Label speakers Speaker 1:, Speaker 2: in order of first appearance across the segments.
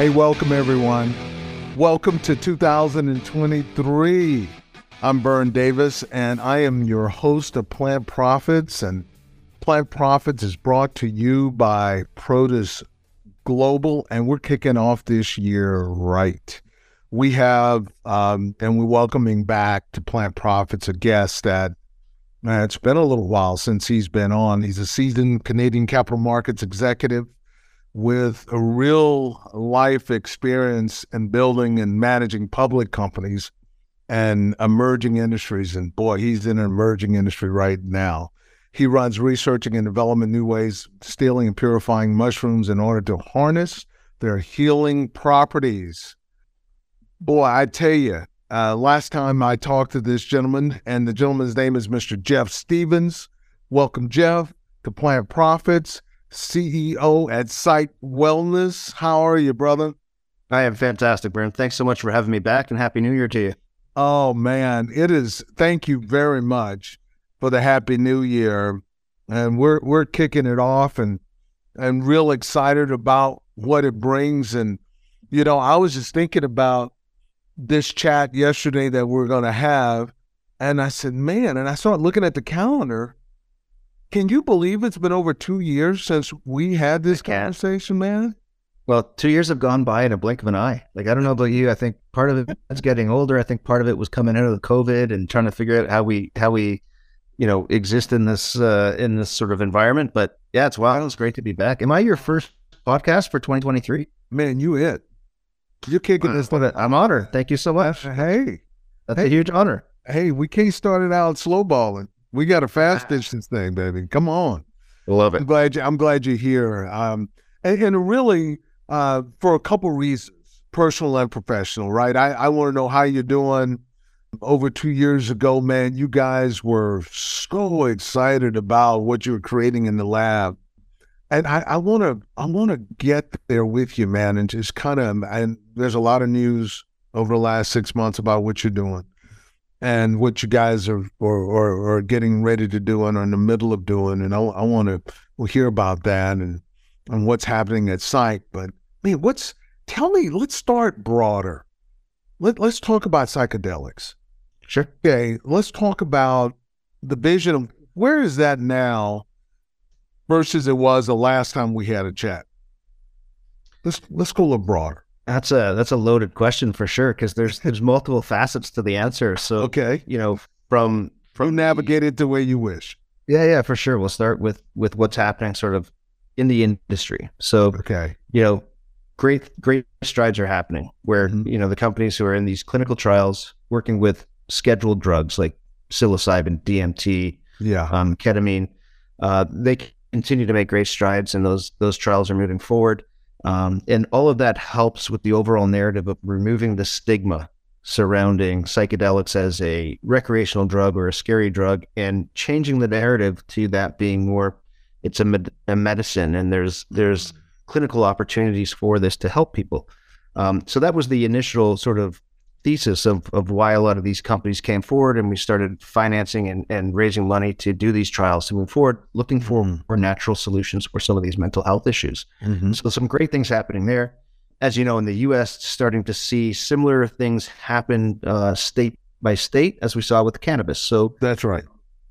Speaker 1: Hey, welcome everyone. Welcome to 2023. I'm Vern Davis, and I am your host of Plant Profits. And Plant Profits is brought to you by Protus Global, and we're kicking off this year right. We have, um, and we're welcoming back to Plant Profits a guest that uh, it's been a little while since he's been on. He's a seasoned Canadian capital markets executive with a real life experience in building and managing public companies and emerging industries. And boy, he's in an emerging industry right now. He runs researching and development new ways, stealing and purifying mushrooms in order to harness their healing properties. Boy, I tell you, uh, last time I talked to this gentleman, and the gentleman's name is Mr. Jeff Stevens. Welcome, Jeff, to Plant Profits. CEO at Psyched Wellness. How are you, brother?
Speaker 2: I am fantastic, Vern. Thanks so much for having me back and Happy New Year to you.
Speaker 1: Oh, man. It is. Thank you very much for the Happy New Year. And we're, we're kicking it off and, and real excited about what it brings. And, you know, I was just thinking about this chat yesterday that we're going to have. And I said, man, and I started looking at the calendar can you believe it's been over two years since we had this conversation, man?
Speaker 2: Well, two years have gone by in a blink of an eye. Like I don't know about you. I think part of it is getting older. I think part of it was coming out of the COVID and trying to figure out how we how we, you know, exist in this uh, in this sort of environment. But yeah, it's wild. It's great to be back. Am I your first podcast for 2023?
Speaker 1: Man, you it. You're kicking this.
Speaker 2: What I'm honored. Thank you so much.
Speaker 1: Hey,
Speaker 2: that's
Speaker 1: hey,
Speaker 2: a huge honor.
Speaker 1: Hey, we can't start it out slow balling. We got a fast distance thing, baby. Come on.
Speaker 2: Love it.
Speaker 1: I'm glad you, I'm glad you're here. Um, and, and really, uh, for a couple reasons, personal and professional, right? I, I want to know how you're doing. Over two years ago, man, you guys were so excited about what you were creating in the lab. And I want to I want to get there with you, man, and just kind of and there's a lot of news over the last six months about what you're doing and what you guys are or, or, or getting ready to do and are in the middle of doing. And I, I want to we'll hear about that and and what's happening at site. But I mean, what's tell me? Let's start broader. Let Let's talk about psychedelics.
Speaker 2: Sure.
Speaker 1: Okay. Let's talk about the vision of where is that now versus it was the last time we had a chat. Let's let's go a little broader.
Speaker 2: That's a that's a loaded question for sure because there's there's multiple facets to the answer. So
Speaker 1: okay,
Speaker 2: you know from
Speaker 1: from navigate it the way you wish.
Speaker 2: Yeah, yeah, for sure. We'll start with with what's happening sort of in the industry. So
Speaker 1: okay,
Speaker 2: you know, great great strides are happening where mm-hmm. you know the companies who are in these clinical trials working with scheduled drugs like psilocybin, DMT,
Speaker 1: yeah,
Speaker 2: um, ketamine, uh, they continue to make great strides, and those those trials are moving forward. Um, and all of that helps with the overall narrative of removing the stigma surrounding psychedelics as a recreational drug or a scary drug and changing the narrative to that being more it's a, med- a medicine. And there's there's clinical opportunities for this to help people. Um, so that was the initial sort of thesis of, of why a lot of these companies came forward and we started financing and, and raising money to do these trials to move forward, looking for mm-hmm. more natural solutions for some of these mental health issues. Mm-hmm. So some great things happening there. As you know, in the U.S., starting to see similar things happen uh, state by state, as we saw with cannabis. So
Speaker 1: that's right.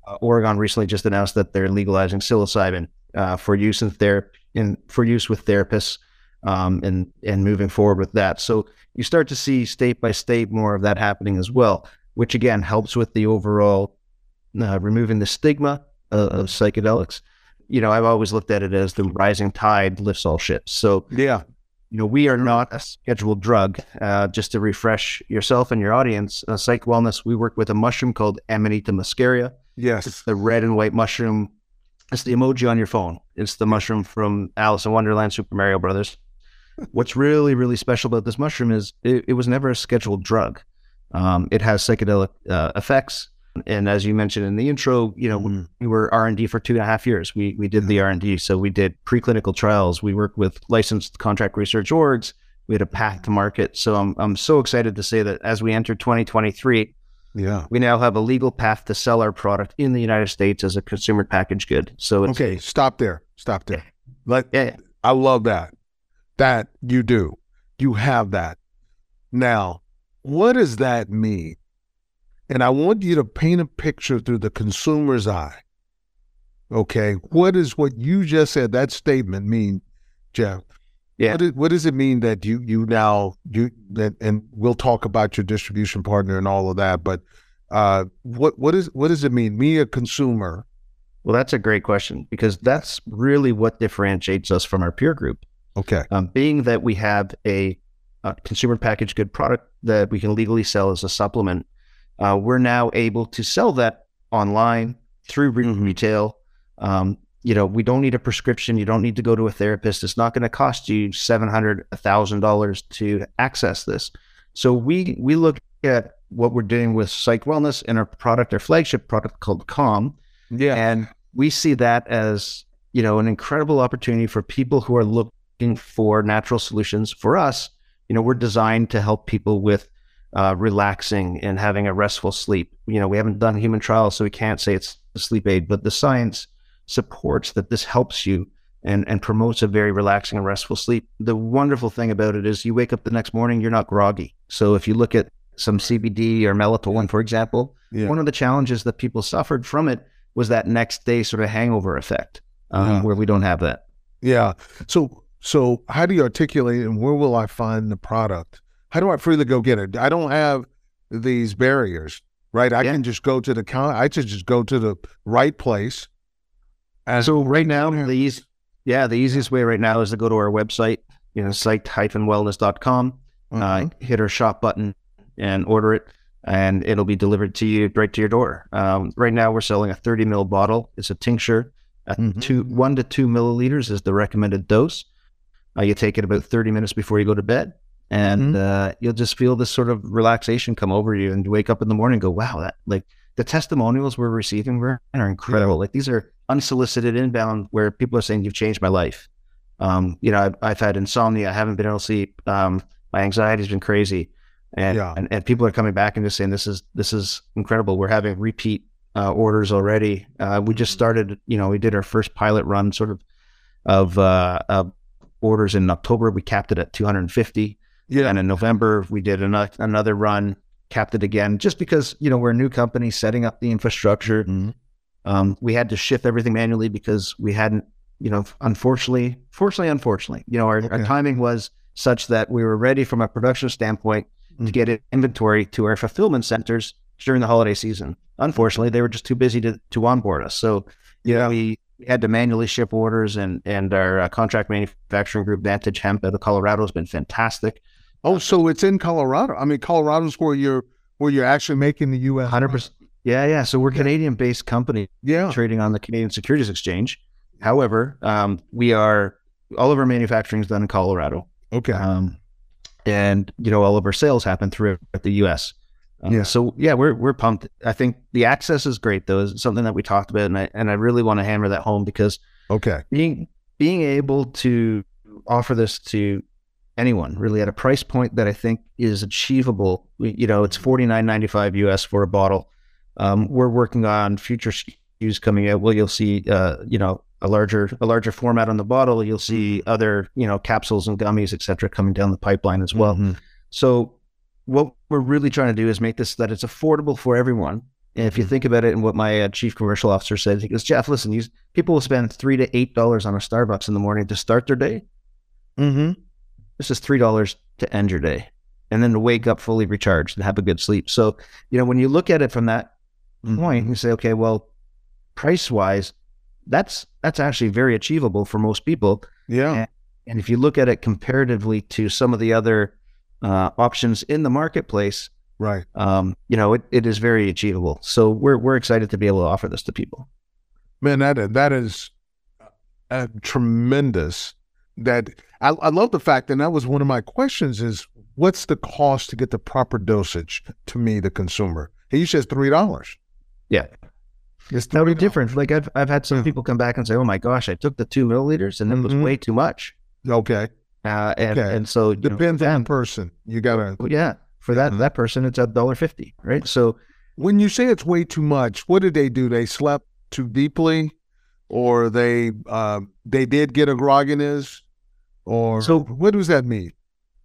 Speaker 2: Uh, Oregon recently just announced that they're legalizing psilocybin uh, for use in therapy, in for use with therapists, um, and and moving forward with that. So you start to see state by state more of that happening as well, which again helps with the overall uh, removing the stigma uh, of psychedelics. You know, I've always looked at it as the rising tide lifts all ships. So,
Speaker 1: yeah,
Speaker 2: you know, we are not a scheduled drug. Uh, just to refresh yourself and your audience, uh, Psych Wellness, we work with a mushroom called Amanita muscaria.
Speaker 1: Yes.
Speaker 2: It's the red and white mushroom. It's the emoji on your phone. It's the mushroom from Alice in Wonderland, Super Mario Brothers. What's really, really special about this mushroom is it, it was never a scheduled drug. Um, it has psychedelic uh, effects, and as you mentioned in the intro, you know mm. we were R and D for two and a half years. We we did the R and D, so we did preclinical trials. We worked with licensed contract research orgs. We had a path to market. So I'm I'm so excited to say that as we enter 2023,
Speaker 1: yeah,
Speaker 2: we now have a legal path to sell our product in the United States as a consumer packaged good. So
Speaker 1: okay, stop there, stop there. Let yeah, I love that that you do. you have that. Now, what does that mean? And I want you to paint a picture through the consumer's eye. Okay. What is what you just said, that statement mean, Jeff?
Speaker 2: Yeah.
Speaker 1: What, is, what does it mean that you you now you and, and we'll talk about your distribution partner and all of that, but uh, what what is what does it mean? Me, a consumer.
Speaker 2: Well, that's a great question because that's really what differentiates us from our peer group.
Speaker 1: Okay.
Speaker 2: Um, being that we have a, a, consumer packaged good product that we can legally sell as a supplement, uh, we're now able to sell that online through
Speaker 1: Mm-hmm.
Speaker 2: retail. Um, you know, we don't need a prescription. You don't need to go to a therapist. It's not going to cost you seven hundred, a thousand dollars to access this. So we we look at what we're doing with Psych Wellness and our product, our flagship product called Calm,
Speaker 1: Yeah.
Speaker 2: and we see that as you know an incredible opportunity for people who are looking for natural solutions. For us, you know, we're designed to help people with uh, relaxing and having a restful sleep. You know, we haven't done human trials, so we can't say it's a sleep aid, but the science supports that this helps you and and promotes a very relaxing and restful sleep. The wonderful thing about it is you wake up the next morning, you're not groggy. So if you look at some CBD or melatonin, for example,
Speaker 1: yeah.
Speaker 2: one of the challenges that people suffered from it was that next day sort of hangover effect, um,
Speaker 1: Yeah.
Speaker 2: where we don't have that.
Speaker 1: Yeah. So so how do you articulate and where will I find the product? How do I freely go get it? I don't have these barriers, right? I
Speaker 2: Yeah.
Speaker 1: can just go to the counter. I should just go to the right place. And
Speaker 2: So right now,
Speaker 1: Yeah.
Speaker 2: the easy, yeah, the easiest way right now is to go to our website, you know, site-wellness.com, uh,
Speaker 1: Mhm.
Speaker 2: hit our shop button and order it, and it'll be delivered to you right to your door. Um, right now, we're selling a 30 ml bottle. It's a tincture. A
Speaker 1: Mhm.
Speaker 2: two, one to two milliliters is the recommended dose. Uh, you take it about 30 minutes before you go to bed, and uh, you'll just feel this sort of relaxation come over you, and you wake up in the morning and go, "Wow, that like." The testimonials we're receiving are incredible. Like these are unsolicited inbound where people are saying, "You've changed my life." Um, you know, I've, I've had insomnia. I haven't been able to sleep. Um, my anxiety's been crazy, and,
Speaker 1: Yeah.
Speaker 2: and and people are coming back and just saying, "This is this is incredible." We're having repeat uh, orders already. Uh, we just started. You know, we did our first pilot run, sort of, of uh, of orders in October. We capped it at 250,
Speaker 1: Yeah.
Speaker 2: and in November we did another another run, capped it again, just because you know we're a new company setting up the infrastructure.
Speaker 1: Mhm.
Speaker 2: Um, we had to shift everything manually because we hadn't, you know, unfortunately, fortunately, unfortunately, you know, our, our timing was such that we were ready from a production standpoint to
Speaker 1: Mhm.
Speaker 2: get it inventory to our fulfillment centers during the holiday season. Unfortunately, they were just too busy to, to onboard us. So, you
Speaker 1: Yeah.
Speaker 2: know, we, we had to manually ship orders and, and our uh, contract manufacturing group, Vantage Hemp out of Colorado has been fantastic.
Speaker 1: Oh, so it's in Colorado. I mean, Colorado's where you're where you're actually making the U.S.
Speaker 2: 100%. Yeah. Yeah. So we're Canadian based company.
Speaker 1: Yeah.
Speaker 2: trading on the Canadian Securities Exchange. However, um, we are all of our manufacturing is done in Colorado,
Speaker 1: Okay.
Speaker 2: um, and you know all of our sales happen throughout the U.S. Uh,
Speaker 1: Yeah.
Speaker 2: So yeah, we're we're pumped. I think the access is great though. Is something that we talked about, and I and I really want to hammer that home because
Speaker 1: Okay.
Speaker 2: being being able to offer this to anyone really at a price point that I think is achievable. We- You know, it's forty nine ninety five US for a bottle. Um, we're working on future SKUs coming out. Well, you'll see, uh, you know, a larger a larger format on the bottle. You'll see other, you know, capsules and gummies, et cetera, coming down the pipeline as well.
Speaker 1: Mhm.
Speaker 2: So what we're really trying to do is make this so that it's affordable for everyone. And if you
Speaker 1: Mhm.
Speaker 2: think about it, and what my uh, chief commercial officer said, he goes, Jeff, listen, you, people will spend three to eight dollars on a Starbucks in the morning to start their day.
Speaker 1: Mm-hmm.
Speaker 2: This is three dollars to end your day, and then to wake up fully recharged and have a good sleep. So, you know, when you look at it from that
Speaker 1: Mhm.
Speaker 2: point, you say, okay, well, price wise, that's that's actually very achievable for most people.
Speaker 1: Yeah.
Speaker 2: And if you look at it comparatively to some of the other uh, options in the marketplace,
Speaker 1: Right.
Speaker 2: um, you know, it, it is very achievable. So we're we're excited to be able to offer this to people.
Speaker 1: Man, that that is uh, tremendous. That I, I love the fact, and that was one of my questions: is what's the cost to get the proper dosage to me, the consumer? He says three dollars.
Speaker 2: Yeah.
Speaker 1: It's
Speaker 2: That would
Speaker 1: $3.
Speaker 2: be different. Like I've I've had some
Speaker 1: Yeah.
Speaker 2: people come back and say, "Oh my gosh, I took the two milliliters and it was
Speaker 1: Mhm.
Speaker 2: way too much."
Speaker 1: Okay,
Speaker 2: Uh, and
Speaker 1: Okay.
Speaker 2: and so you know,
Speaker 1: depends
Speaker 2: for
Speaker 1: on the person. You gotta.
Speaker 2: yeah, for that that person, it's a dollar fifty, right? So
Speaker 1: When you say it's way too much, what did they do? They slept too deeply, or they uh, they did get a grogginess, or
Speaker 2: So-
Speaker 1: what does that mean?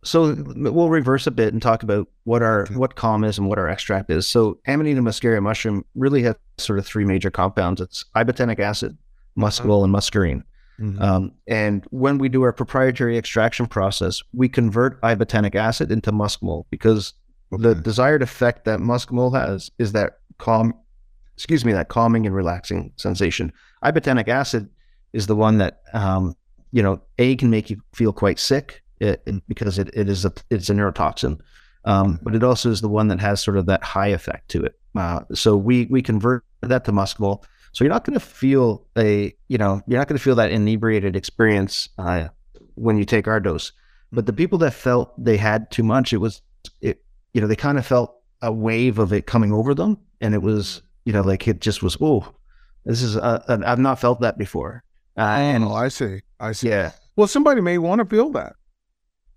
Speaker 2: so we'll reverse a bit and talk about what our what calm is and what our extract is. So Amanita muscaria mushroom really has sort of three major compounds. It's ibotenic acid, muscimol, and muscarine.
Speaker 1: Mhm.
Speaker 2: Um, and when we do our proprietary extraction process, we convert ibotenic acid into muscimol because the desired effect that muscimol has is that calm, excuse me, that calming and relaxing sensation. Ibotenic acid is the one that, um, you know, A can make you feel quite sick it, it- because it, it is a, it's a neurotoxin. Um, but it also is the one that has sort of that high effect to it. Uh, so we, we convert that to muscimol. So you're not going to feel a, you know, you're not going to feel that inebriated experience uh, when you take our dose. But the people that felt they had too much, it was, it, you know, they kind of felt a wave of it coming over them, and it was, you know, like it just was, oh, this is, uh, I've not felt that before. Uh, and
Speaker 1: oh, I see. I see.
Speaker 2: yeah,
Speaker 1: Well, somebody may want to feel that.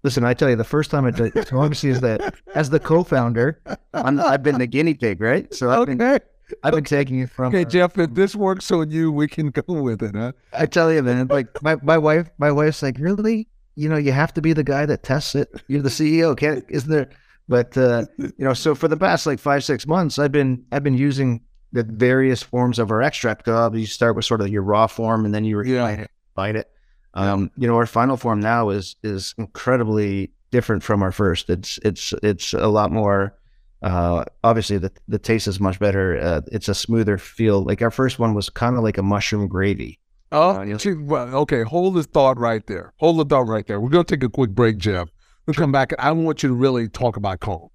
Speaker 2: listen, I tell you, the first time I did, so obviously is that as the co-founder, I'm, I've been the guinea pig, right? So I've been,
Speaker 1: Okay.
Speaker 2: I've been taking it from.
Speaker 1: Okay, Jeff, if this works on you, we can go with it, huh?
Speaker 2: I tell you, man, like my, my wife, my wife's like, really? You know, you have to be the guy that tests it. You're the CEO, can't? Isn't there? But uh, you know, so for the past like five, six months, I've been I've been using the various forms of our extract. Uh, you start with sort of your raw form, and then you refine
Speaker 1: Yeah.
Speaker 2: it, refine it. Um, you know, our final form now is is incredibly different from our first. It's it's it's a lot more. Uh, obviously, the the taste is much better. Uh, it's a smoother feel. Like our first one was kind of like a mushroom gravy.
Speaker 1: Oh,
Speaker 2: Uh,
Speaker 1: gee, well, okay. Hold the thought right there. Hold the thought right there. We're going to take a quick break, Jeff. We'll come back. I want you to really talk about calm.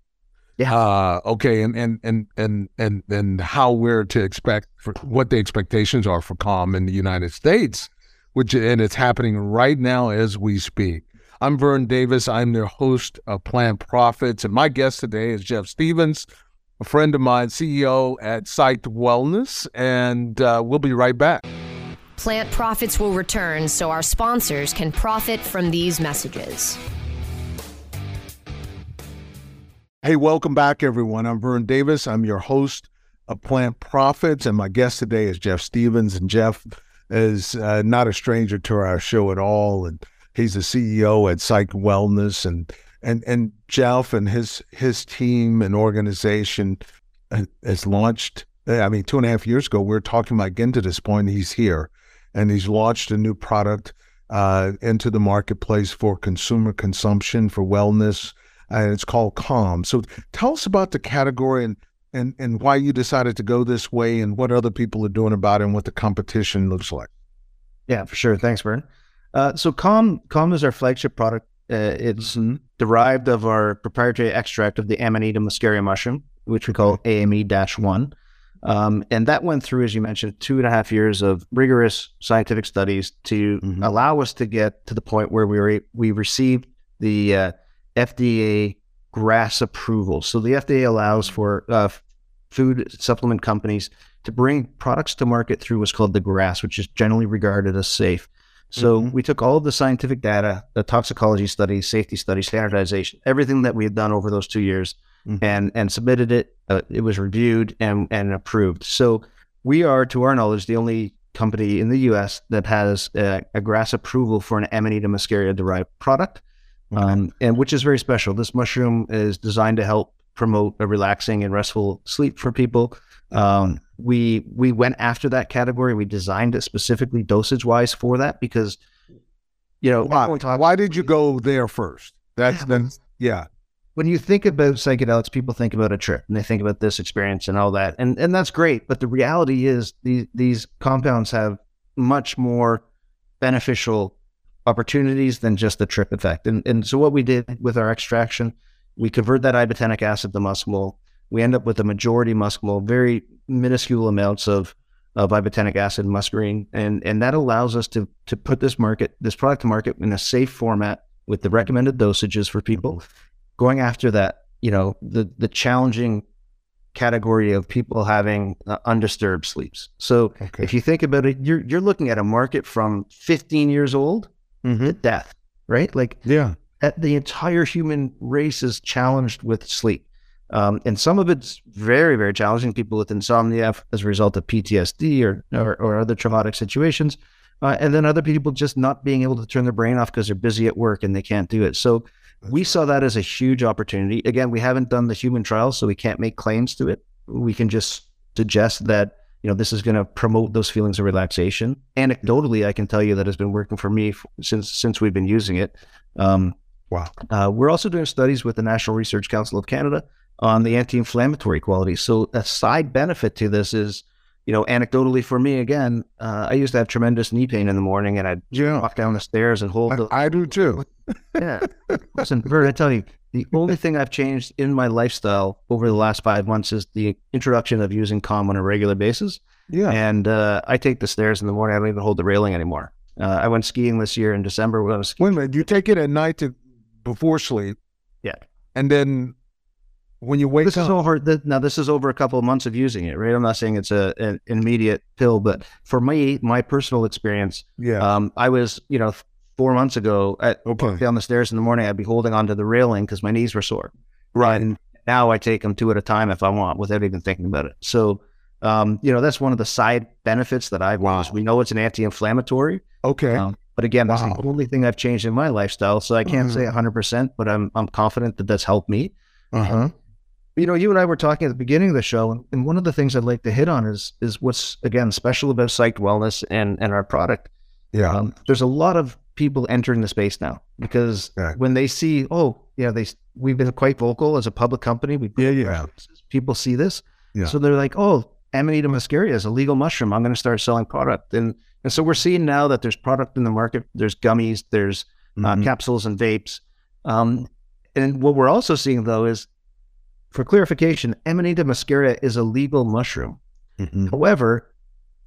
Speaker 2: Yeah.
Speaker 1: Uh, okay. And, and, and, and, and, and how we're to expect for what the expectations are for calm in the United States, which, and it's happening right now as we speak. I'm Vern Davis. I'm the host of Plant Profits. And my guest today is Jeff Stevens, a friend of mine, CEO at Psyched Wellness. And uh, we'll be right back.
Speaker 3: Plant profits will return so our sponsors can profit from these messages.
Speaker 1: Hey, welcome back, everyone. I'm Vern Davis. I'm your host of Plant Profits, and my guest today is Jeff Stevens. And Jeff is uh, not a stranger to our show at all, and he's the CEO at Psych Wellness. and and and Jeff and his his team and organization uh, has launched. I mean, two and a half years ago, we are talking about getting to this point. He's here, and he's launched a new product uh, into the marketplace for consumer consumption for wellness and it's called Calm. So tell us about the category and, and, and why you decided to go this way and what other people are doing about it and what the competition looks like.
Speaker 2: Yeah, for sure. Thanks, Vern. Uh, so Calm Calm is our flagship product. Uh, it's derived of our proprietary extract of the Amanita muscaria mushroom, which we call AME-1. Um, and that went through, as you mentioned, two and a half years of rigorous scientific studies to
Speaker 1: Mhm.
Speaker 2: allow us to get to the point where we were we received the uh, FDA GRAS approval. So the FDA allows for uh, food supplement companies to bring products to market through what's called the GRAS, which is generally regarded as safe. So
Speaker 1: Mhm.
Speaker 2: we took all of the scientific data, the toxicology studies, safety studies, standardization, everything that we had done over those two years,
Speaker 1: Mhm.
Speaker 2: and and submitted it. Uh, it was reviewed and and approved. So we are, to our knowledge, the only company in the U.S. that has a, a GRAS approval for an Amanita muscaria derived product, um, and which is very special. This mushroom is designed to help promote a relaxing and restful sleep for people. Um, we we went after that category. We designed it specifically dosage wise for that because you know
Speaker 1: Why, why did you go there first? That's
Speaker 2: Yeah.
Speaker 1: then, yeah.
Speaker 2: when you think about psychedelics, people think about a trip and they think about this experience and all that, and and that's great. But the reality is these these compounds have much more beneficial opportunities than just the trip effect. And and so what we did with our extraction, we convert that ibotenic acid to muscimol. We end up with a majority muscimol, very minuscule amounts of of ibotenic acid muscarine, and and that allows us to to put this market this product to market in a safe format with the recommended dosages for people going after that, you know, the the challenging category of people having uh, undisturbed sleeps. So
Speaker 1: Okay.
Speaker 2: if you think about it, you're you're looking at a market from 15 years old
Speaker 1: Mm-hmm.
Speaker 2: to death, right? Like
Speaker 1: Yeah.
Speaker 2: at the entire human race is challenged with sleep. Um, and some of it's very, very challenging. People with insomnia as a result of PTSD or, or, or other traumatic situations. Uh, and then other people just not being able to turn their brain off because they're busy at work and they can't do it. So we saw that as a huge opportunity. Again, we haven't done the human trials, so we can't make claims to it. We can just suggest that you know this is going to promote those feelings of relaxation. Anecdotally, I can tell you that has been working for me f- since since we've been using it. Um,
Speaker 1: Wow.
Speaker 2: uh, we're also doing studies with the National Research Council of Canada on the anti-inflammatory quality. So a side benefit to this is, you know, anecdotally for me again, uh, I used to have tremendous knee pain in the morning, and I'd
Speaker 1: Yeah.
Speaker 2: walk down the stairs and hold the
Speaker 1: I, I do too.
Speaker 2: yeah. Listen, Bert, I tell you, the only thing I've changed in my lifestyle over the last five months is the introduction of using Calm on a regular basis.
Speaker 1: Yeah.
Speaker 2: And uh, I take the stairs in the morning. I don't even hold the railing anymore. Uh, I went skiing this year in December. When I was skiing.
Speaker 1: Wait a minute. You take it at night to before sleep.
Speaker 2: Yeah.
Speaker 1: And then when you wake
Speaker 2: This
Speaker 1: up,
Speaker 2: is over. The, now, this is over a couple of months of using it, right? I'm not saying it's a, an immediate pill, but for me, my personal experience,
Speaker 1: yeah.
Speaker 2: um, I was, you know, four months ago, at,
Speaker 1: okay.
Speaker 2: down the stairs in the morning, I'd be holding onto the railing because my knees were sore.
Speaker 1: Right.
Speaker 2: And now I take them two at a time if I want without even thinking about it. So, um, you know, that's one of the side benefits that I've
Speaker 1: Wow.
Speaker 2: We know it's an anti-inflammatory,
Speaker 1: Okay.
Speaker 2: um, but again, that's the only thing I've changed in my lifestyle. So I can't
Speaker 1: Mhm.
Speaker 2: say 100%, but I'm I'm confident that that's helped me.
Speaker 1: Uh huh.
Speaker 2: You know, you and I were talking at the beginning of the show, and- one of the things I'd like to hit on is is what's again special about Psyched Wellness and and our product.
Speaker 1: Yeah.
Speaker 2: Um, there's a lot of people entering the space now because
Speaker 1: Yeah.
Speaker 2: when they see, oh, yeah, they we've been quite vocal as a public company. We
Speaker 1: Yeah, yeah.
Speaker 2: people see this,
Speaker 1: Yeah.
Speaker 2: so they're like, oh, Amanita muscaria is a legal mushroom. I'm going to start selling product, and and so we're seeing now that there's product in the market. There's gummies, there's uh,
Speaker 1: Mhm.
Speaker 2: capsules and vapes, um, and what we're also seeing though is, for clarification, Amanita muscaria is a legal mushroom.
Speaker 1: Mhm.
Speaker 2: However,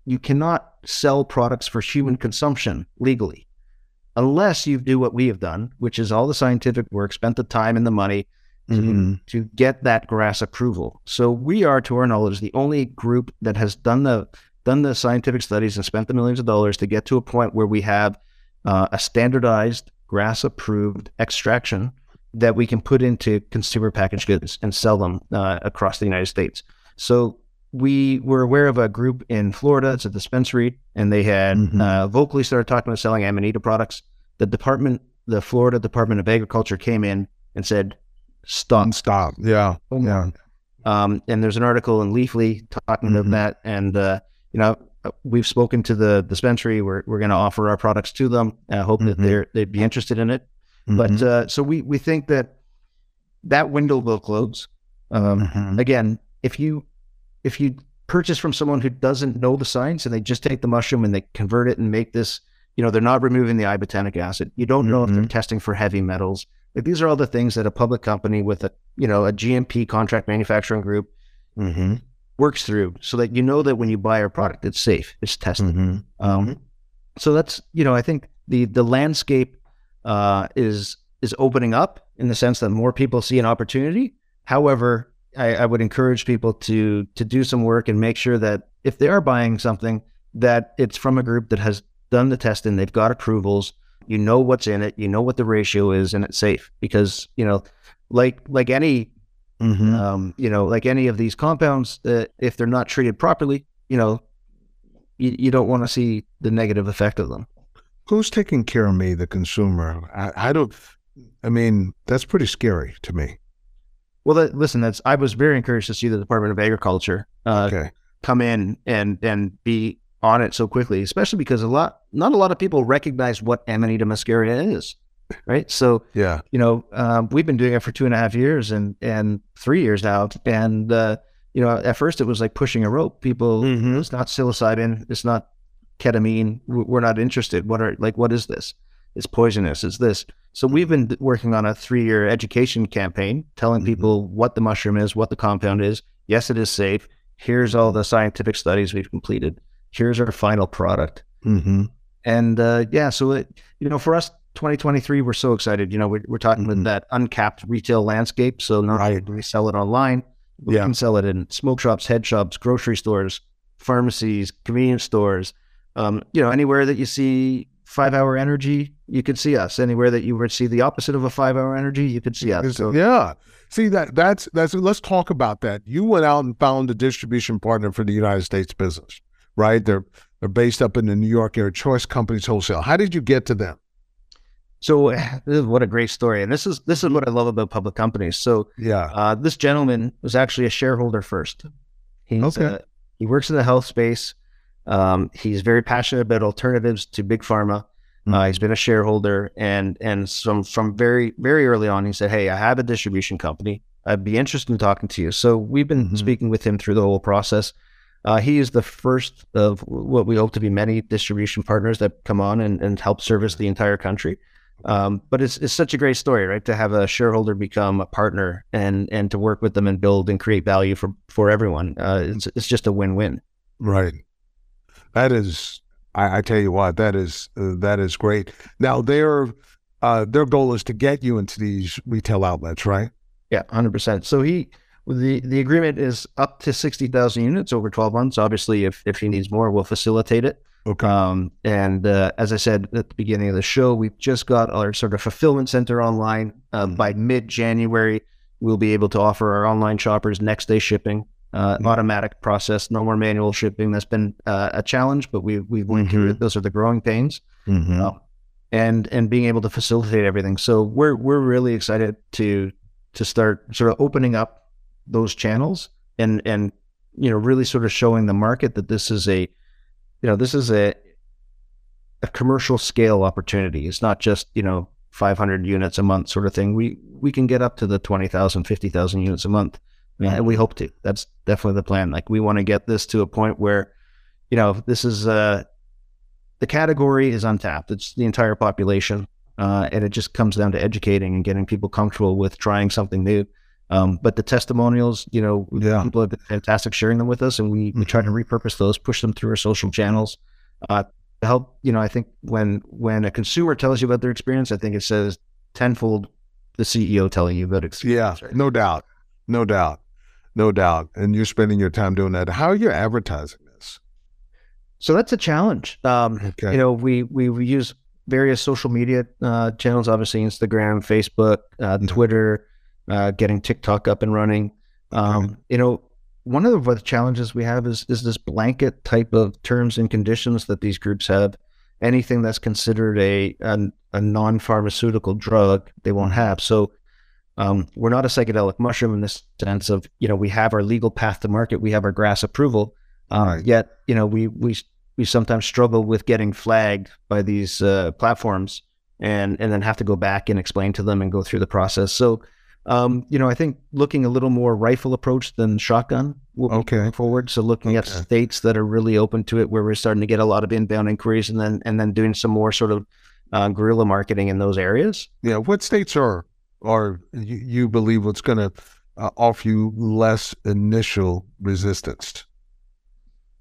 Speaker 2: you cannot sell products for human consumption legally unless you do what we have done, which is all the scientific work, spent the time and the money to,
Speaker 1: Mhm.
Speaker 2: to get that GRAS approval. So we are, to our knowledge, the only group that has done the done the scientific studies and spent the millions of dollars to get to a point where we have uh, a standardized GRAS approved extraction that we can put into consumer packaged goods and sell them uh, across the United States. So we were aware of a group in Florida. It's a dispensary, and they had
Speaker 1: Mhm.
Speaker 2: uh, vocally started talking about selling Amanita products. The department, the Florida Department of Agriculture, came in and said, "Stop."
Speaker 1: Stop. Yeah. Yeah.
Speaker 2: Um, and there's an article in Leafly talking
Speaker 1: Mhm.
Speaker 2: about that. And uh, you know, we've spoken to the dispensary. We're we're going to offer our products to them. I hope that
Speaker 1: Mhm.
Speaker 2: they're they'd be interested in it. But
Speaker 1: Mhm.
Speaker 2: uh, so we we think that that window will close. Um,
Speaker 1: Mhm.
Speaker 2: again, if you if you purchase from someone who doesn't know the science and they just take the mushroom and they convert it and make this, you know, they're not removing the ibotenic acid. You don't know if they're
Speaker 1: Mhm.
Speaker 2: testing for heavy metals. Like these are all the things that a public company with a you know a GMP contract manufacturing group
Speaker 1: Mhm.
Speaker 2: works through, so that you know that when you buy our product, it's safe, it's tested.
Speaker 1: Mhm.
Speaker 2: Um, so that's you know I think the the landscape uh, is is opening up in the sense that more people see an opportunity. However, I, I would encourage people to to do some work and make sure that if they are buying something, that it's from a group that has done the testing, they've got approvals, you know what's in it, you know what the ratio is, and it's safe. Because you know, like like any
Speaker 1: Mhm.
Speaker 2: um, you know, like any of these compounds, uh, if they're not treated properly, you know, you, you don't want to see the negative effect of them.
Speaker 1: Who's taking care of me, the consumer? I, I don't. I mean, that's pretty scary to me.
Speaker 2: Well, that, listen, that's I was very encouraged to see the Department of Agriculture uh,
Speaker 1: Okay.
Speaker 2: come in and and be on it so quickly, especially because a lot, not a lot of people recognize what Amanita muscaria is, right? So
Speaker 1: Yeah.
Speaker 2: you know, um, we've been doing it for two and a half years and and three years now, and uh, you know, at first it was like pushing a rope. People,
Speaker 1: Mhm.
Speaker 2: it's not psilocybin, it's not ketamine. We're not interested. What are like? What is this? It's poisonous. It's this. So we've been working on a three-year education campaign, telling
Speaker 1: Mhm.
Speaker 2: people what the mushroom is, what the compound is. Yes, it is safe. Here's all the scientific studies we've completed. Here's our final product.
Speaker 1: Mm-hmm.
Speaker 2: And uh, yeah, so it, you know, for us, 2023, we're so excited. You know, we're, we're talking
Speaker 1: Mhm.
Speaker 2: about that uncapped retail landscape. So not only
Speaker 1: Right.
Speaker 2: do we sell it online, we
Speaker 1: Yeah.
Speaker 2: can sell it in smoke shops, head shops, grocery stores, pharmacies, convenience stores. Um, you know, anywhere that you see five hour energy, you could see us. Anywhere that you would see the opposite of a five hour energy, you could see us. So,
Speaker 1: yeah. See that that's that's let's talk about that. You went out and found a distribution partner for the United States business, right? They're they're based up in the New York area, Choice Companies Wholesale. How did you get to them?
Speaker 2: So this is what a great story, and this is this is what I love about public companies. So
Speaker 1: Yeah.
Speaker 2: uh, this gentleman was actually a shareholder first. He's,
Speaker 1: Okay.
Speaker 2: uh, he works in the health space. Um, he's very passionate about alternatives to big pharma.
Speaker 1: Mm-hmm.
Speaker 2: Uh, he's been a shareholder, and and from from very very early on, he said, "Hey, I have a distribution company. I'd be interested in talking to you." So we've been
Speaker 1: Mhm.
Speaker 2: speaking with him through the whole process. Uh, he is the first of what we hope to be many distribution partners that come on and, and help service the entire country. Um, but it's it's such a great story, right? To have a shareholder become a partner and and to work with them and build and create value for for everyone. Uh, it's it's just a win win.
Speaker 1: Right. That is, I, I tell you what, that is uh, that is great. Now their uh, their goal is to get you into these retail outlets, right?
Speaker 2: Yeah, hundred percent. So he the the agreement is up to sixty thousand units over twelve months. Obviously, if if he needs more, we'll facilitate it.
Speaker 1: Okay.
Speaker 2: Um, and uh, as I said at the beginning of the show, we've just got our sort of fulfillment center online.
Speaker 1: Mhm.
Speaker 2: By mid January, we'll be able to offer our online shoppers next day shipping, uh, automatic process, no more manual shipping. That's been uh, a challenge, but we we've worked through it. Those are the growing pains,
Speaker 1: Mhm.
Speaker 2: uh, and and being able to facilitate everything. So we're we're really excited to to start sort of opening up those channels and and you know really sort of showing the market that this is a you know this is a a commercial scale opportunity it's not just you know 500 units a month sort of thing we we can get up to the 20,000 50,000 units a month and we hope to that's definitely the plan like we want to get this to a point where you know this is uh the category is untapped it's the entire population uh, and it just comes down to educating and getting people comfortable with trying something new um, but the testimonials, you know,
Speaker 1: Yeah.
Speaker 2: people have been fantastic sharing them with us, and we, we try to repurpose those, push them through our social channels uh, to help. You know, I think when when a consumer tells you about their experience, I think it says tenfold the CEO telling you about
Speaker 1: it.
Speaker 2: Yeah, right?
Speaker 1: no doubt, no doubt, no doubt. And you're spending your time doing that. How are you advertising this?
Speaker 2: So that's a challenge. Um,
Speaker 1: Okay.
Speaker 2: You know, we, we we use various social media uh, channels, obviously Instagram, Facebook, uh,
Speaker 1: Yeah.
Speaker 2: Twitter, uh, getting TikTok up and running. Um,
Speaker 1: Okay.
Speaker 2: You know, one of the challenges we have is is this blanket type of terms and conditions that these groups have. Anything that's considered a a, a non pharmaceutical drug, they won't
Speaker 1: Mm-hmm.
Speaker 2: have. So. Um, we're not a psychedelic mushroom in the sense of you know we have our legal path to market, we have our GRAS approval,
Speaker 1: Right.
Speaker 2: yet you know we we we sometimes struggle with getting flagged by these uh, platforms and and then have to go back and explain to them and go through the process. So, um, you know, I think looking a little more rifle approach than shotgun will
Speaker 1: Okay.
Speaker 2: forward. So looking at states that are really open to it, where we're starting to get a lot of inbound inquiries, and then and then doing some more sort of uh, guerrilla marketing in those areas.
Speaker 1: Yeah, what states are are you, you believe what's going to uh, offer you less initial resistance?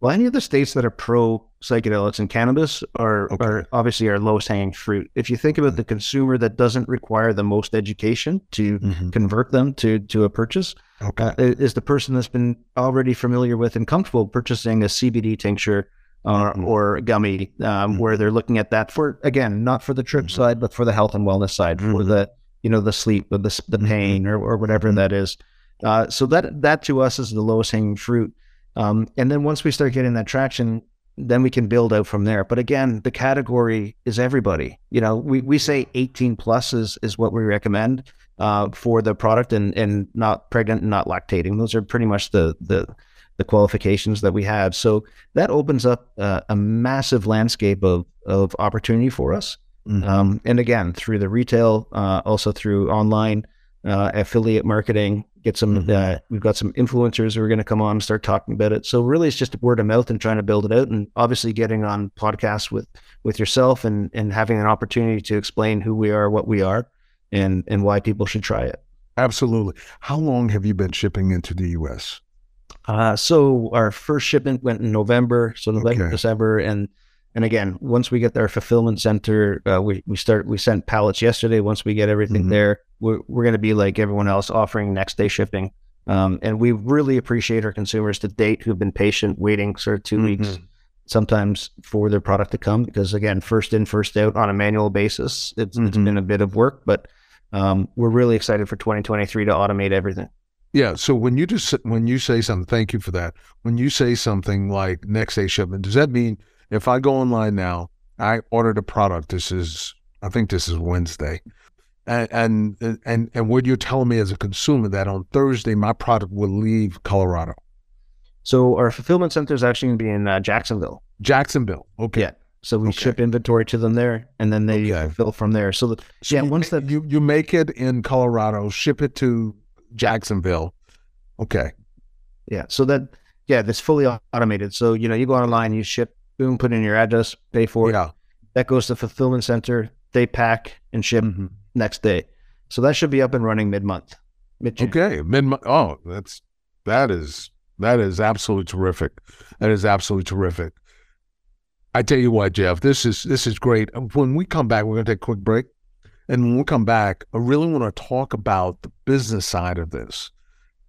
Speaker 2: Well, any of the states that are pro psychedelics and cannabis are,
Speaker 1: Okay.
Speaker 2: are obviously our lowest hanging fruit. If you think about the consumer that doesn't require the most education to convert them to to a purchase,
Speaker 1: Okay.
Speaker 2: uh, is the person that's been already familiar with and comfortable purchasing a CBD tincture or,
Speaker 1: Mhm.
Speaker 2: or gummy, um,
Speaker 1: Mhm.
Speaker 2: where they're looking at that for again not for the trip
Speaker 1: Mhm.
Speaker 2: side, but for the health and wellness side, for
Speaker 1: Mhm.
Speaker 2: the you know the sleep, or the the
Speaker 1: Mhm.
Speaker 2: pain, or, or whatever that is. Uh, so that that to us is the lowest hanging fruit. Um, and then once we start getting that traction, then we can build out from there. But again, the category is everybody. You know, we, we say 18 plus is, is what we recommend uh, for the product and, and not pregnant and not lactating. Those are pretty much the, the, the qualifications that we have. So that opens up uh, a massive landscape of, of opportunity for us.
Speaker 1: Mhm.
Speaker 2: Um, and again, through the retail, uh, also through online uh, affiliate marketing, get some.
Speaker 1: Mhm.
Speaker 2: Uh, we've got some influencers who are going to come on and start talking about it. So really, it's just word of mouth and trying to build it out, and obviously getting on podcasts with with yourself and and having an opportunity to explain who we are, what we are, and and why people should try it.
Speaker 1: Absolutely. How long have you been shipping into the U.S.?
Speaker 2: Uh, so our first shipment went in November, so November,
Speaker 1: Okay.
Speaker 2: December, and and again, once we get our fulfillment center, uh, we we start we sent pallets yesterday. Once we get everything
Speaker 1: Mhm.
Speaker 2: there, we're we're going to be like everyone else, offering next day shipping. Um, and we really appreciate our consumers to date who've been patient, waiting sort of 2 weeks,
Speaker 1: Mhm.
Speaker 2: sometimes for their product to come. Because again, first in, first out on a manual basis, it's it's
Speaker 1: Mhm.
Speaker 2: been a bit of work, but um, we're really excited for 2023 to automate everything.
Speaker 1: Yeah. So when you just when you say something, thank you for that. When you say something like next day shipment, does that mean if I go online now, I ordered a product. This is I think this is Wednesday. And, and and and what you're telling me as a consumer that on Thursday my product will leave Colorado.
Speaker 2: So our fulfillment center is actually going to be in uh, Jacksonville.
Speaker 1: Jacksonville. Okay.
Speaker 2: Yeah. So we
Speaker 1: Okay.
Speaker 2: ship inventory to them there, and then they
Speaker 1: Okay.
Speaker 2: fulfill from there. So the,
Speaker 1: So
Speaker 2: yeah,
Speaker 1: you
Speaker 2: once that
Speaker 1: you you make it in Colorado, ship it to Jacksonville. Okay.
Speaker 2: Yeah. So that yeah, that's fully automated. So you know, you go online, you ship, boom, put in your address, pay for it.
Speaker 1: Yeah.
Speaker 2: That goes to fulfillment center. They pack and ship
Speaker 1: Mhm.
Speaker 2: next day. So that should be up and running mid month.
Speaker 1: Okay. Mid. Month. Oh, that's that is that is absolutely terrific. That is absolutely terrific. I tell you what, Jeff, this is this is great. When we come back, we're going to take a quick break, and when we come back, I really want to talk about the business side of this,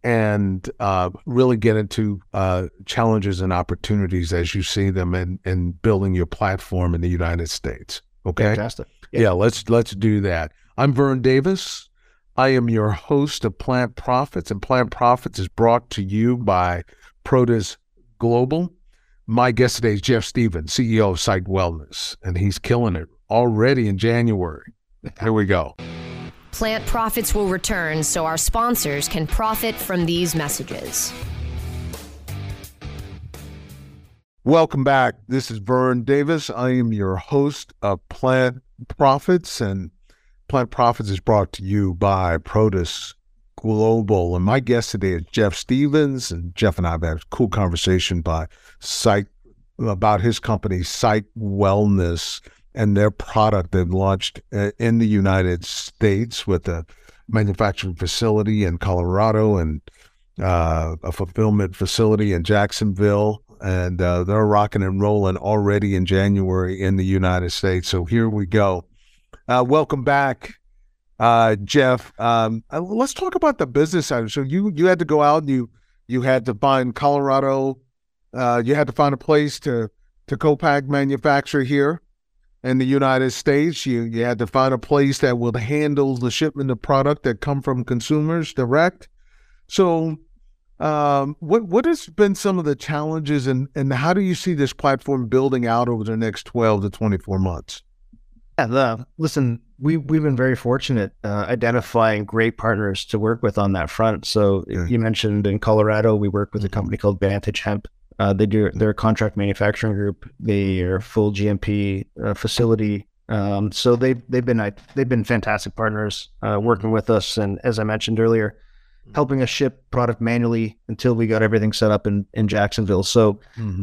Speaker 1: and uh, really get into uh, challenges and opportunities as you see them in in building your platform in the United States. Okay.
Speaker 2: Fantastic.
Speaker 1: Yeah. let's let's do that. I'm Vern Davis. I am your host of Plant Profits, and Plant Profits is brought to you by Protus Global. My guest today is Jeff Stevens, CEO of Psyched Wellness, and he's killing it already in January. Here we go.
Speaker 3: Plant profits will return so our sponsors can profit from these messages.
Speaker 1: Welcome back. This is Vern Davis. I am your host of Plant Profits, and Plant Profits is brought to you by Protus Global. And my guest today is Jeff Stevens, and Jeff and I have had a cool conversation by Site about his company, Psyched Wellness, and their product they've launched uh, in the United States with a manufacturing facility in Colorado and uh, a fulfillment facility in Jacksonville, and uh, they're rocking and rolling already in January in the United States. So here we go. Uh, welcome back, uh, Jeff. Um, uh, let's talk about the business side. So you you had to go out and you you had to find Colorado. You had to find a place to to co-pack manufacture here in the United States. You you had to find a place that would handle the shipment of product that come from consumers direct. So um, what what has been some of the challenges and and how do you see this platform building out over the next twelve to twenty four months?
Speaker 2: Yeah, the, listen, we we've been very fortunate uh, identifying great partners to work with on that front. So
Speaker 1: Yeah.
Speaker 2: you mentioned in Colorado, we work with a
Speaker 1: Mhm.
Speaker 2: company called Vantage Hemp. Uh, they do they're a contract manufacturing group. They are full GMP uh, facility. Um, so they've they've been uh, they've been fantastic partners uh, working with us, and as I mentioned earlier, helping us ship product manually until we got everything set up in in Jacksonville. So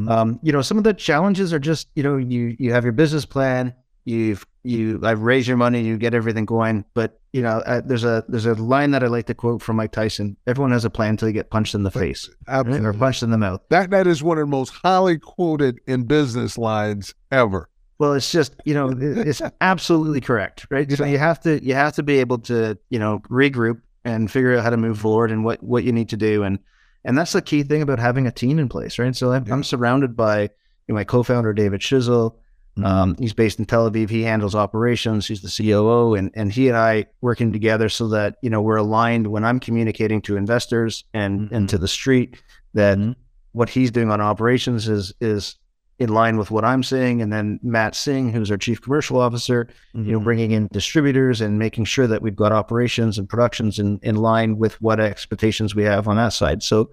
Speaker 2: um, you know, some of the challenges are just, you know, you you have your business plan, you've you I've raised your money, you get everything going, but you know, uh, there's a there's a line that I like to quote from Mike Tyson: "Everyone has a plan until you get punched in the face or punched in the mouth."
Speaker 1: That that is one of the most highly quoted in business lines ever.
Speaker 2: Well, it's just you know, it's absolutely correct, right? So you have to you have to be able to you know regroup and figure out how to move forward and what what you need to do, and and that's the key thing about having a team in place, right? So I'm,
Speaker 1: Yeah.
Speaker 2: I'm surrounded by you know, my co-founder David Shizzle. Mm-hmm. Um, he's based in Tel Aviv. He handles operations. He's the COO, and and he and I working together so that you know we're aligned when I'm communicating to investors and mm-hmm. and to the street that mm-hmm. what he's doing on operations is is in line with what I'm saying. And then Matt Singh, who's our chief commercial officer, you know, bringing in distributors and making sure that we've got operations and productions in in line with what expectations we have on that side. So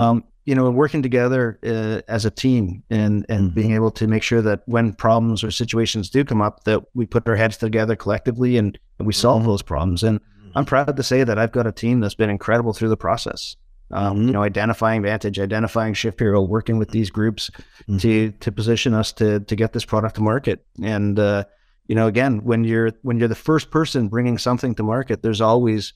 Speaker 2: um, you know, working together uh, as a team and and being able to make sure that when problems or situations do come up, that we put our heads together collectively and, and we solve those problems. And I'm proud to say that I've got a team that's been incredible through the process. Um, you know, identifying Vantage, identifying ShipHero, working with these groups to to position us to to get this product to market. And uh, you know, again, when you're when you're the first person bringing something to market, there's always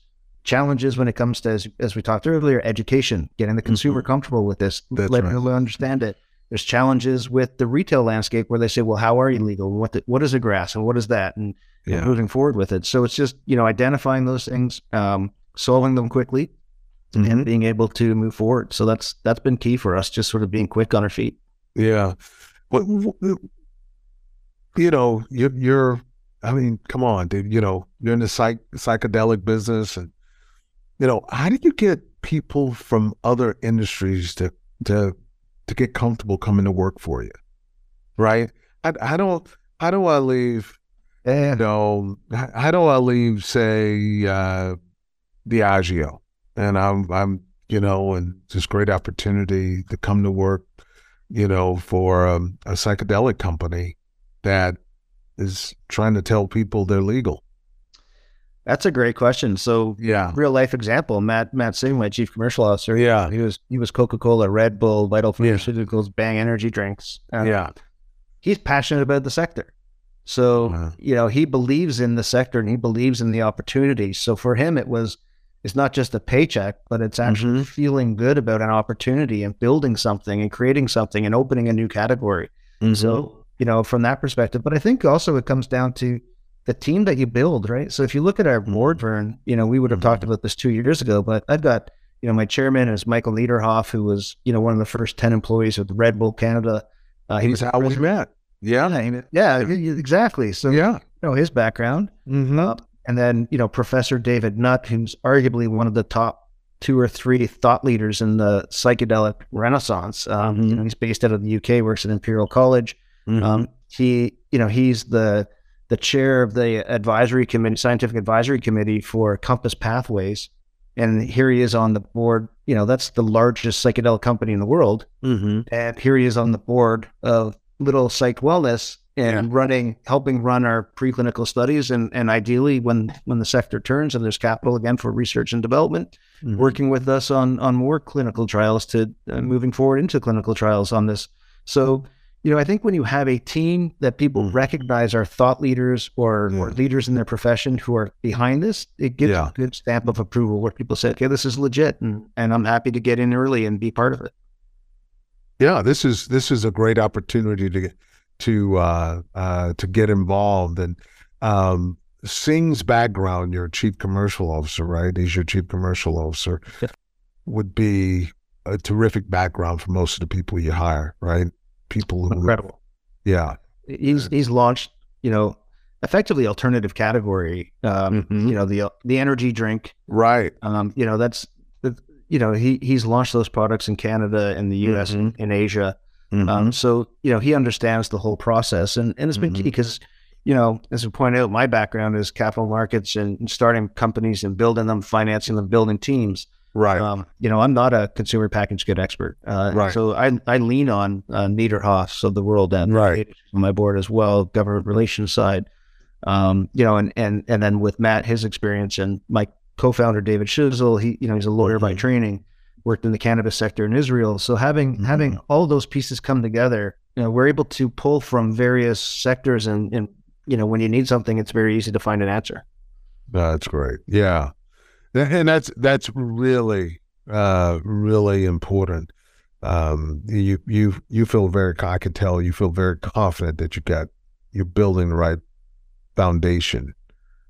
Speaker 2: challenges when it comes to, as, as we talked earlier, education, getting the consumer comfortable with this,
Speaker 1: That's
Speaker 2: letting
Speaker 1: right.
Speaker 2: them understand it. There's challenges with the retail landscape where they say, well, how are you legal? What the, what is a GRAS and what is that? And, and moving forward with it. So it's just, you know, identifying those things, um, solving them quickly
Speaker 1: Mhm.
Speaker 2: and being able to move forward. So that's, that's been key for us, just sort of being quick on our feet.
Speaker 1: Yeah. What, you know, you're, you're, I mean, come on, dude. You know, you're in the psych, psychedelic business, and you know, how do you get people from other industries to to to get comfortable coming to work for you? Right? I, I don't. How do I leave you know, how do I leave, say, uh, Diageo, and I'm, I'm, you know, and this great opportunity to come to work, you know, for um, a psychedelic company that is trying to tell people they're legal.
Speaker 2: That's a great question. So,
Speaker 1: Yeah.
Speaker 2: real life example, Matt Matt Singh, my chief commercial officer.
Speaker 1: Yeah.
Speaker 2: He was he was Coca Cola, Red Bull, Vital
Speaker 1: Yeah.
Speaker 2: Pharmaceuticals, Bang Energy drinks. Uh,
Speaker 1: Yeah.
Speaker 2: he's passionate about the sector. So,
Speaker 1: Uh-huh.
Speaker 2: you know, he believes in the sector and he believes in the opportunity. So for him, it was, it's not just a paycheck, but it's actually
Speaker 1: Mhm.
Speaker 2: feeling good about an opportunity and building something and creating something and opening a new category.
Speaker 1: Mm-hmm.
Speaker 2: So, you know, from that perspective, but I think also it comes down to the team that you build, right? So if you look at our board, Vern, you know, we would have talked about this two years ago, but I've got, you know, my chairman is Michael Niederhoff, who was, you know, one of the first 10 employees of Red Bull Canada. Uh,
Speaker 1: He's how we met. Yeah.
Speaker 2: yeah, yeah, exactly. So
Speaker 1: Yeah.
Speaker 2: you know his background,
Speaker 1: Mm-hmm.
Speaker 2: uh, and then you know Professor David Nutt, who's arguably one of the top two or three thought leaders in the psychedelic renaissance. Um, You know, he's based out of the UK, works at Imperial College.
Speaker 1: Mm-hmm.
Speaker 2: Um, he, you know, he's the the chair of the advisory committee, scientific advisory committee for Compass Pathways, and here he is on the board. You know, that's the largest psychedelic company in the world
Speaker 1: mm-hmm.
Speaker 2: and here he is on the board of Little Psyched Wellness and running, helping run our preclinical studies, and and ideally when when the sector turns and there's capital again for research and development,
Speaker 1: Mm-hmm.
Speaker 2: working with us on on more clinical trials to uh, moving forward into clinical trials on this. So. You know, I think when you have a team that people
Speaker 1: Mm.
Speaker 2: recognize are thought leaders or, or leaders in their profession who are behind this, it gives
Speaker 1: Yeah.
Speaker 2: a good stamp of approval where people say, okay, this is legit and, and I'm happy to get in early and be part of it.
Speaker 1: Yeah, this is this is a great opportunity to get to uh, uh, to get involved. And um, Singh's background, your chief commercial officer, right? He's your chief commercial officer.
Speaker 2: Yeah.
Speaker 1: Would be a terrific background for most of the people you hire, right? People who,
Speaker 2: Incredible.
Speaker 1: yeah,
Speaker 2: he's he's launched you know effectively alternative category um
Speaker 1: Mhm.
Speaker 2: you know the the energy drink
Speaker 1: right,
Speaker 2: um you know that's you know he he's launched those products in Canada and the US
Speaker 1: Mhm.
Speaker 2: in Asia
Speaker 1: Mm-hmm.
Speaker 2: um so you know he understands the whole process and and it's been
Speaker 1: Mhm.
Speaker 2: key because you know as we point out my background is capital markets and, and starting companies and building them financing them building teams
Speaker 1: right,
Speaker 2: um, you know, I'm not a consumer packaged good expert. Uh,
Speaker 1: Right.
Speaker 2: So I, I lean on uh, Niederhoffs of the world and
Speaker 1: Right.
Speaker 2: on my board as well, government relations side. Um, you know, and, and, and then with Matt, his experience and my co-founder, David Schizzle, he, you know, he's a lawyer by
Speaker 1: Mhm.
Speaker 2: training, worked in the cannabis sector in Israel. So having,
Speaker 1: Mhm.
Speaker 2: having all those pieces come together, you know, we're able to pull from various sectors and, and, you know, when you need something, it's very easy to find an answer.
Speaker 1: That's great. Yeah. And that's that's really uh really important. Um you you you feel very I can tell you feel very confident that you got you're building the right foundation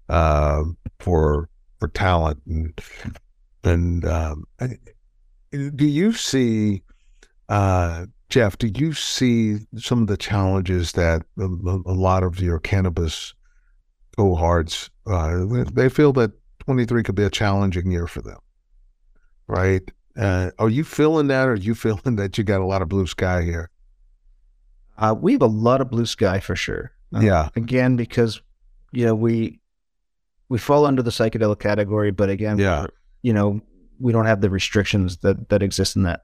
Speaker 1: uh, for for talent and and um do you see uh Jeff, do you see some of the challenges that a, a lot of your cannabis cohorts uh, they feel that 23 could be a challenging year for them right uh, are you feeling that or are you feeling that you got a lot of blue sky here
Speaker 2: Uh, we have a lot of blue sky for sure. Uh,
Speaker 1: yeah
Speaker 2: again because you know we we fall under the psychedelic category but again
Speaker 1: Yeah.
Speaker 2: you know we don't have the restrictions that that exist in that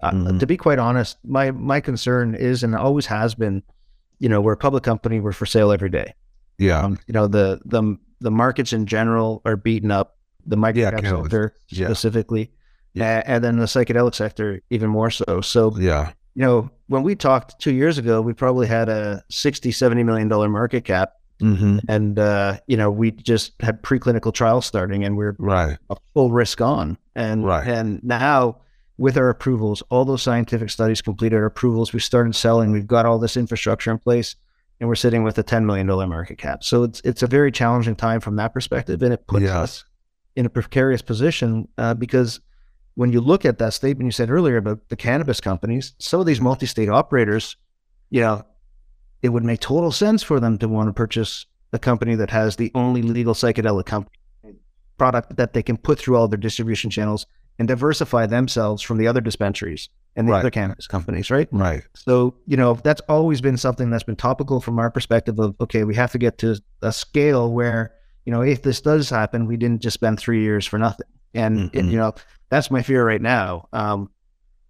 Speaker 2: uh,
Speaker 1: Mhm.
Speaker 2: to be quite honest my my concern is and always has been you know we're a public company we're for sale every day
Speaker 1: yeah
Speaker 2: um, you know the the the markets in general are beaten up the microcap
Speaker 1: Kel-
Speaker 2: sector
Speaker 1: yeah.
Speaker 2: specifically
Speaker 1: Yeah.
Speaker 2: and then the psychedelic sector even more so so
Speaker 1: yeah
Speaker 2: you know when we talked two years ago we probably had a 60 70 million dollar market cap
Speaker 1: mm-hmm.
Speaker 2: and uh, you know we just had preclinical trials starting and we're
Speaker 1: right
Speaker 2: a full risk on and
Speaker 1: Right.
Speaker 2: and now with our approvals all those scientific studies completed our approvals we started selling we've got all this infrastructure in place and we're sitting with a 10 million dollar market cap so it's it's a very challenging time from that perspective and it puts
Speaker 1: Yes.
Speaker 2: us in a precarious position uh, because when you look at that statement you said earlier about the cannabis companies some of these multi-state operators you know it would make total sense for them to want to purchase a company that has the only legal psychedelic company product that they can put through all their distribution channels and diversify themselves from the other dispensaries and the
Speaker 1: Right.
Speaker 2: other cannabis companies, right?
Speaker 1: Right.
Speaker 2: So, you know, that's always been something that's been topical from our perspective of, okay, we have to get to a scale where, you know, if this does happen, we didn't just spend three years for nothing. And,
Speaker 1: Mhm.
Speaker 2: you know, that's my fear right now. Um,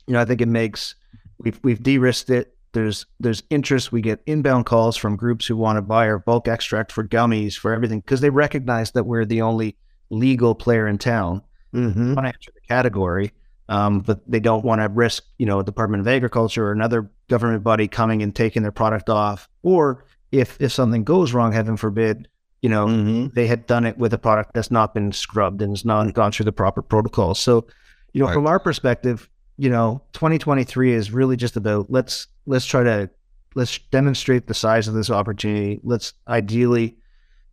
Speaker 2: you know, I think it makes, we've, we've de-risked it. There's, there's interest. We get inbound calls from groups who want to buy our bulk extract for gummies, for everything, because they recognize that we're the only legal player in town
Speaker 1: Mm-hmm.
Speaker 2: want to enter the category, um, but they don't want to risk, you know, a Department of Agriculture or another government body coming and taking their product off. Or if if something goes wrong, heaven forbid, you know,
Speaker 1: Mm-hmm.
Speaker 2: they had done it with a product that's not been scrubbed and has not gone through the proper protocols. So, you know,
Speaker 1: Right.
Speaker 2: from our perspective, you know, 2023 is really just about let's let's try to let's demonstrate the size of this opportunity. Let's ideally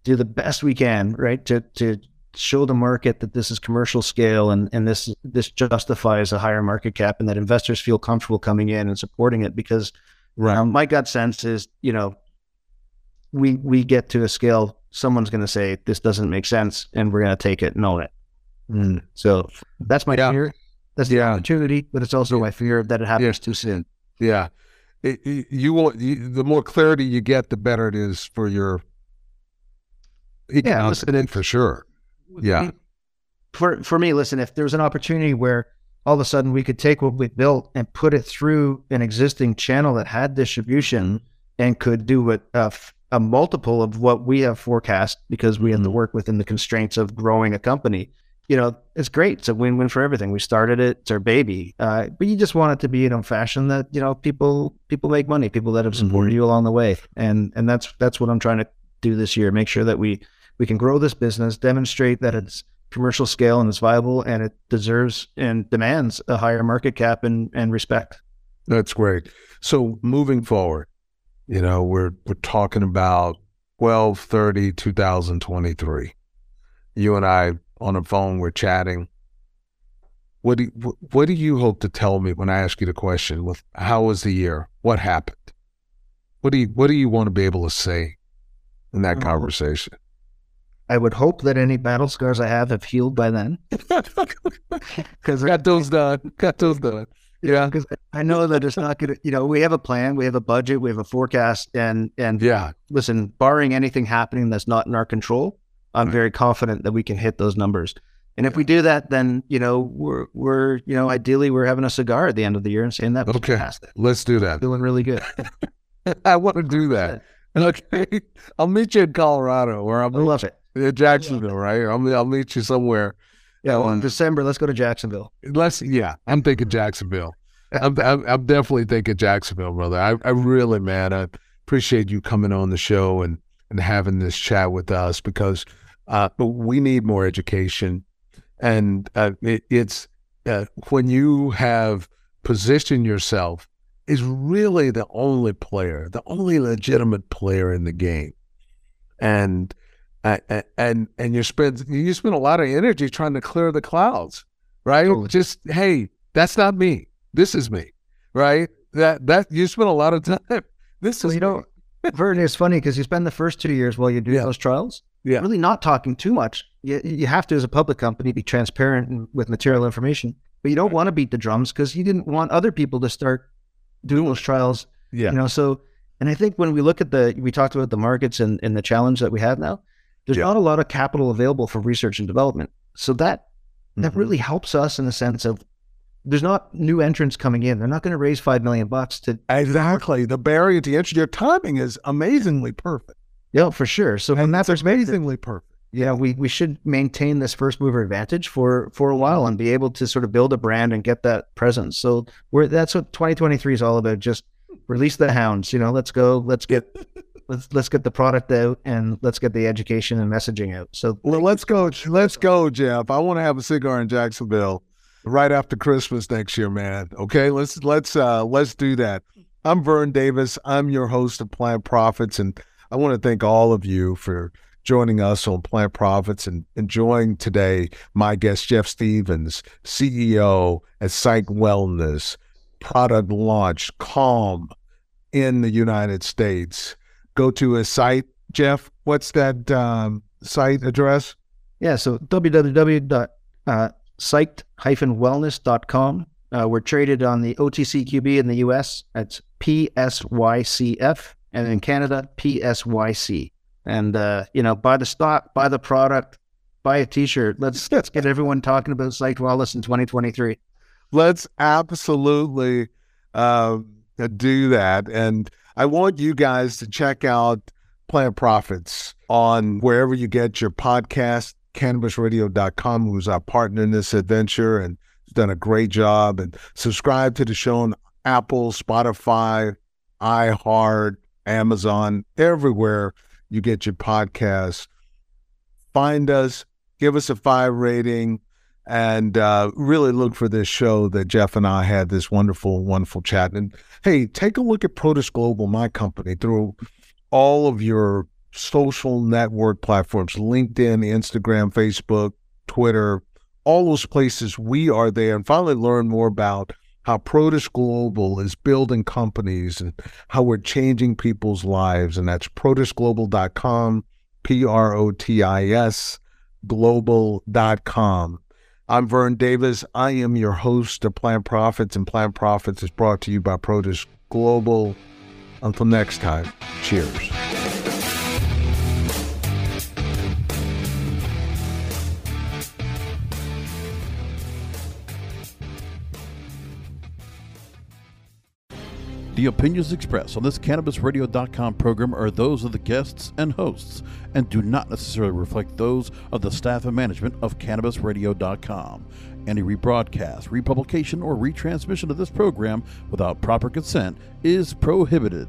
Speaker 2: do the best we can, right, to to show the market that this is commercial scale and and this this justifies a higher market cap and that investors feel comfortable coming in and supporting it because
Speaker 1: Right.
Speaker 2: um, my gut sense is, you know, we we get to a scale, someone's going to say this doesn't make sense, and we're going to take it and own it.
Speaker 1: Mm.
Speaker 2: So that's my
Speaker 1: Yeah.
Speaker 2: fear. That's the
Speaker 1: Yeah.
Speaker 2: opportunity, but it's also my fear that it happens too soon.
Speaker 1: Yeah. It, it- you will. You, the more clarity you get, the better it is for your.
Speaker 2: Yeah, listen,
Speaker 1: for sure. Yeah.
Speaker 2: For for me, listen, if there was an opportunity where all of a sudden we could take what we built and put it through an existing channel that had distribution and could do what a, multiple of what we have forecast because we have to work within the constraints of growing a company. You know, it's great. It's a win-win for everything. We started it; it's our baby. Uh, but you just want it to be in a fashion that you know people people make money, people that have supported you along the way, and and that's that's what I'm trying to do this year. Make sure that we we can grow this business, demonstrate that it's commercial scale and it's viable, and it deserves and demands a higher market cap and and respect.
Speaker 1: That's great. So moving forward, you know, we're we're talking about 12 30 2023. You and I on the phone, we're chatting. What do you, what do you hope to tell me when I ask you the question with how was the year? What happened? What do you what do you want to be able to say in that
Speaker 2: Oh.
Speaker 1: conversation?
Speaker 2: I would hope that any battle scars I have have healed by then, because
Speaker 1: Got those done. Got those done. Yeah.
Speaker 2: because I know that it's not going to. You know, we have a plan, we have a budget, we have a forecast, and and
Speaker 1: Yeah.
Speaker 2: listen, barring anything happening that's not in our control, I'm
Speaker 1: Right.
Speaker 2: very confident that we can hit those numbers. And if we do that, then you know we're we're you know ideally we're having a cigar at the end of the year and saying that
Speaker 1: Okay.
Speaker 2: fantastic,
Speaker 1: Let's do that.
Speaker 2: feeling really good.
Speaker 1: I want to do that. Okay. I'll meet you in Colorado or
Speaker 2: I
Speaker 1: I'll
Speaker 2: love it.
Speaker 1: In Jacksonville, right? I'll, I'll meet you somewhere.
Speaker 2: Yeah, well,
Speaker 1: Um,
Speaker 2: in December, let's go to Jacksonville.
Speaker 1: Let's, yeah, I'm thinking Jacksonville. I'm, I'm, I'm definitely thinking Jacksonville, brother. I, I really, man, I appreciate you coming on the show and, and having this chat with us because uh, we need more education. And uh, it, it's uh, when you have positioned yourself is really the only player, the only legitimate player in the game. And and and you spend you spend a lot of energy trying to clear the clouds, right?
Speaker 2: Totally.
Speaker 1: Just hey, that's not me. This is me, right? That that you spend a lot of time. This
Speaker 2: So
Speaker 1: is
Speaker 2: you know, Vern, it's funny because you spend the first two years while you do
Speaker 1: Yeah.
Speaker 2: those trials,
Speaker 1: Yeah.
Speaker 2: really not talking too much. You, you have to, as a public company, be transparent with material information. But you don't want to beat the drums because you didn't want other people to start doing those trials.
Speaker 1: yeah,
Speaker 2: You know, so and I think when we look at the, we talked about the markets and, and the challenge that we have now. There's
Speaker 1: Yeah.
Speaker 2: not a lot of capital available for research and development. So that that
Speaker 1: Mhm.
Speaker 2: really helps us in the sense of there's not new entrants coming in. They're not going to raise five million bucks to
Speaker 1: exactly. The barrier to entry, your timing is amazingly perfect.
Speaker 2: yeah, for sure. So from that
Speaker 1: It's
Speaker 2: perspective,
Speaker 1: amazingly perfect.
Speaker 2: yeah, we, we should maintain this first mover advantage for for a while and be able to sort of build a brand and get that presence. So we're that's what 2023 is all about. Just release the hounds. You know, let's go. Let's get let's let's get the product out and let's get the education and messaging out. So
Speaker 1: Well, let's go. Let's go, Jeff. I want to have a cigar in Jacksonville right after Christmas next year, man. Okay, let's let's uh let's do that. I'm Vern Davis. I'm your host of Plant Profits, and I want to thank all of you for joining us on Plant Profits and enjoying today my guest Jeff Stevens, CEO at Psyched Wellness, product launch Calm in the United States. Go to a site, Jeff. What's that um, site address?
Speaker 2: yeah, so www.psyched-wellness.com. Uh, we're traded on the OTCQB in the US. That's PSYCF. And in Canada, PSYC. And, uh, you know, buy the stock, buy the product, buy a t shirt. Let's, let's get everyone talking about Psyched Wellness in 2023.
Speaker 1: Let's absolutely uh, do that. And I want you guys to check out Plant Profits on wherever you get your podcast, cannabisradio.com, who's our partner in this adventure and done a great job. And subscribe to the show on Apple, Spotify, iHeart, Amazon, everywhere you get your podcasts. Find us, give us a five rating, and uh, really look for this show that Jeff and I had this wonderful, wonderful chat. And hey, take a look at Protus Global, my company, through all of your social network platforms LinkedIn, Instagram, Facebook, Twitter, all those places. We are there. And finally, learn more about how Protus Global is building companies and how we're changing people's lives. And that's protusglobal.com, P R O T I S, global.com. I'm Vern Davis. I am your host of Plant Profits, and Plant Profits is brought to you by Protus Global. Until next time, cheers.
Speaker 4: The opinions expressed on this CannabisRadio.com program are those of the guests and hosts and do not necessarily reflect those of the staff and management of CannabisRadio.com. Any rebroadcast, republication, or retransmission of this program without proper consent is prohibited.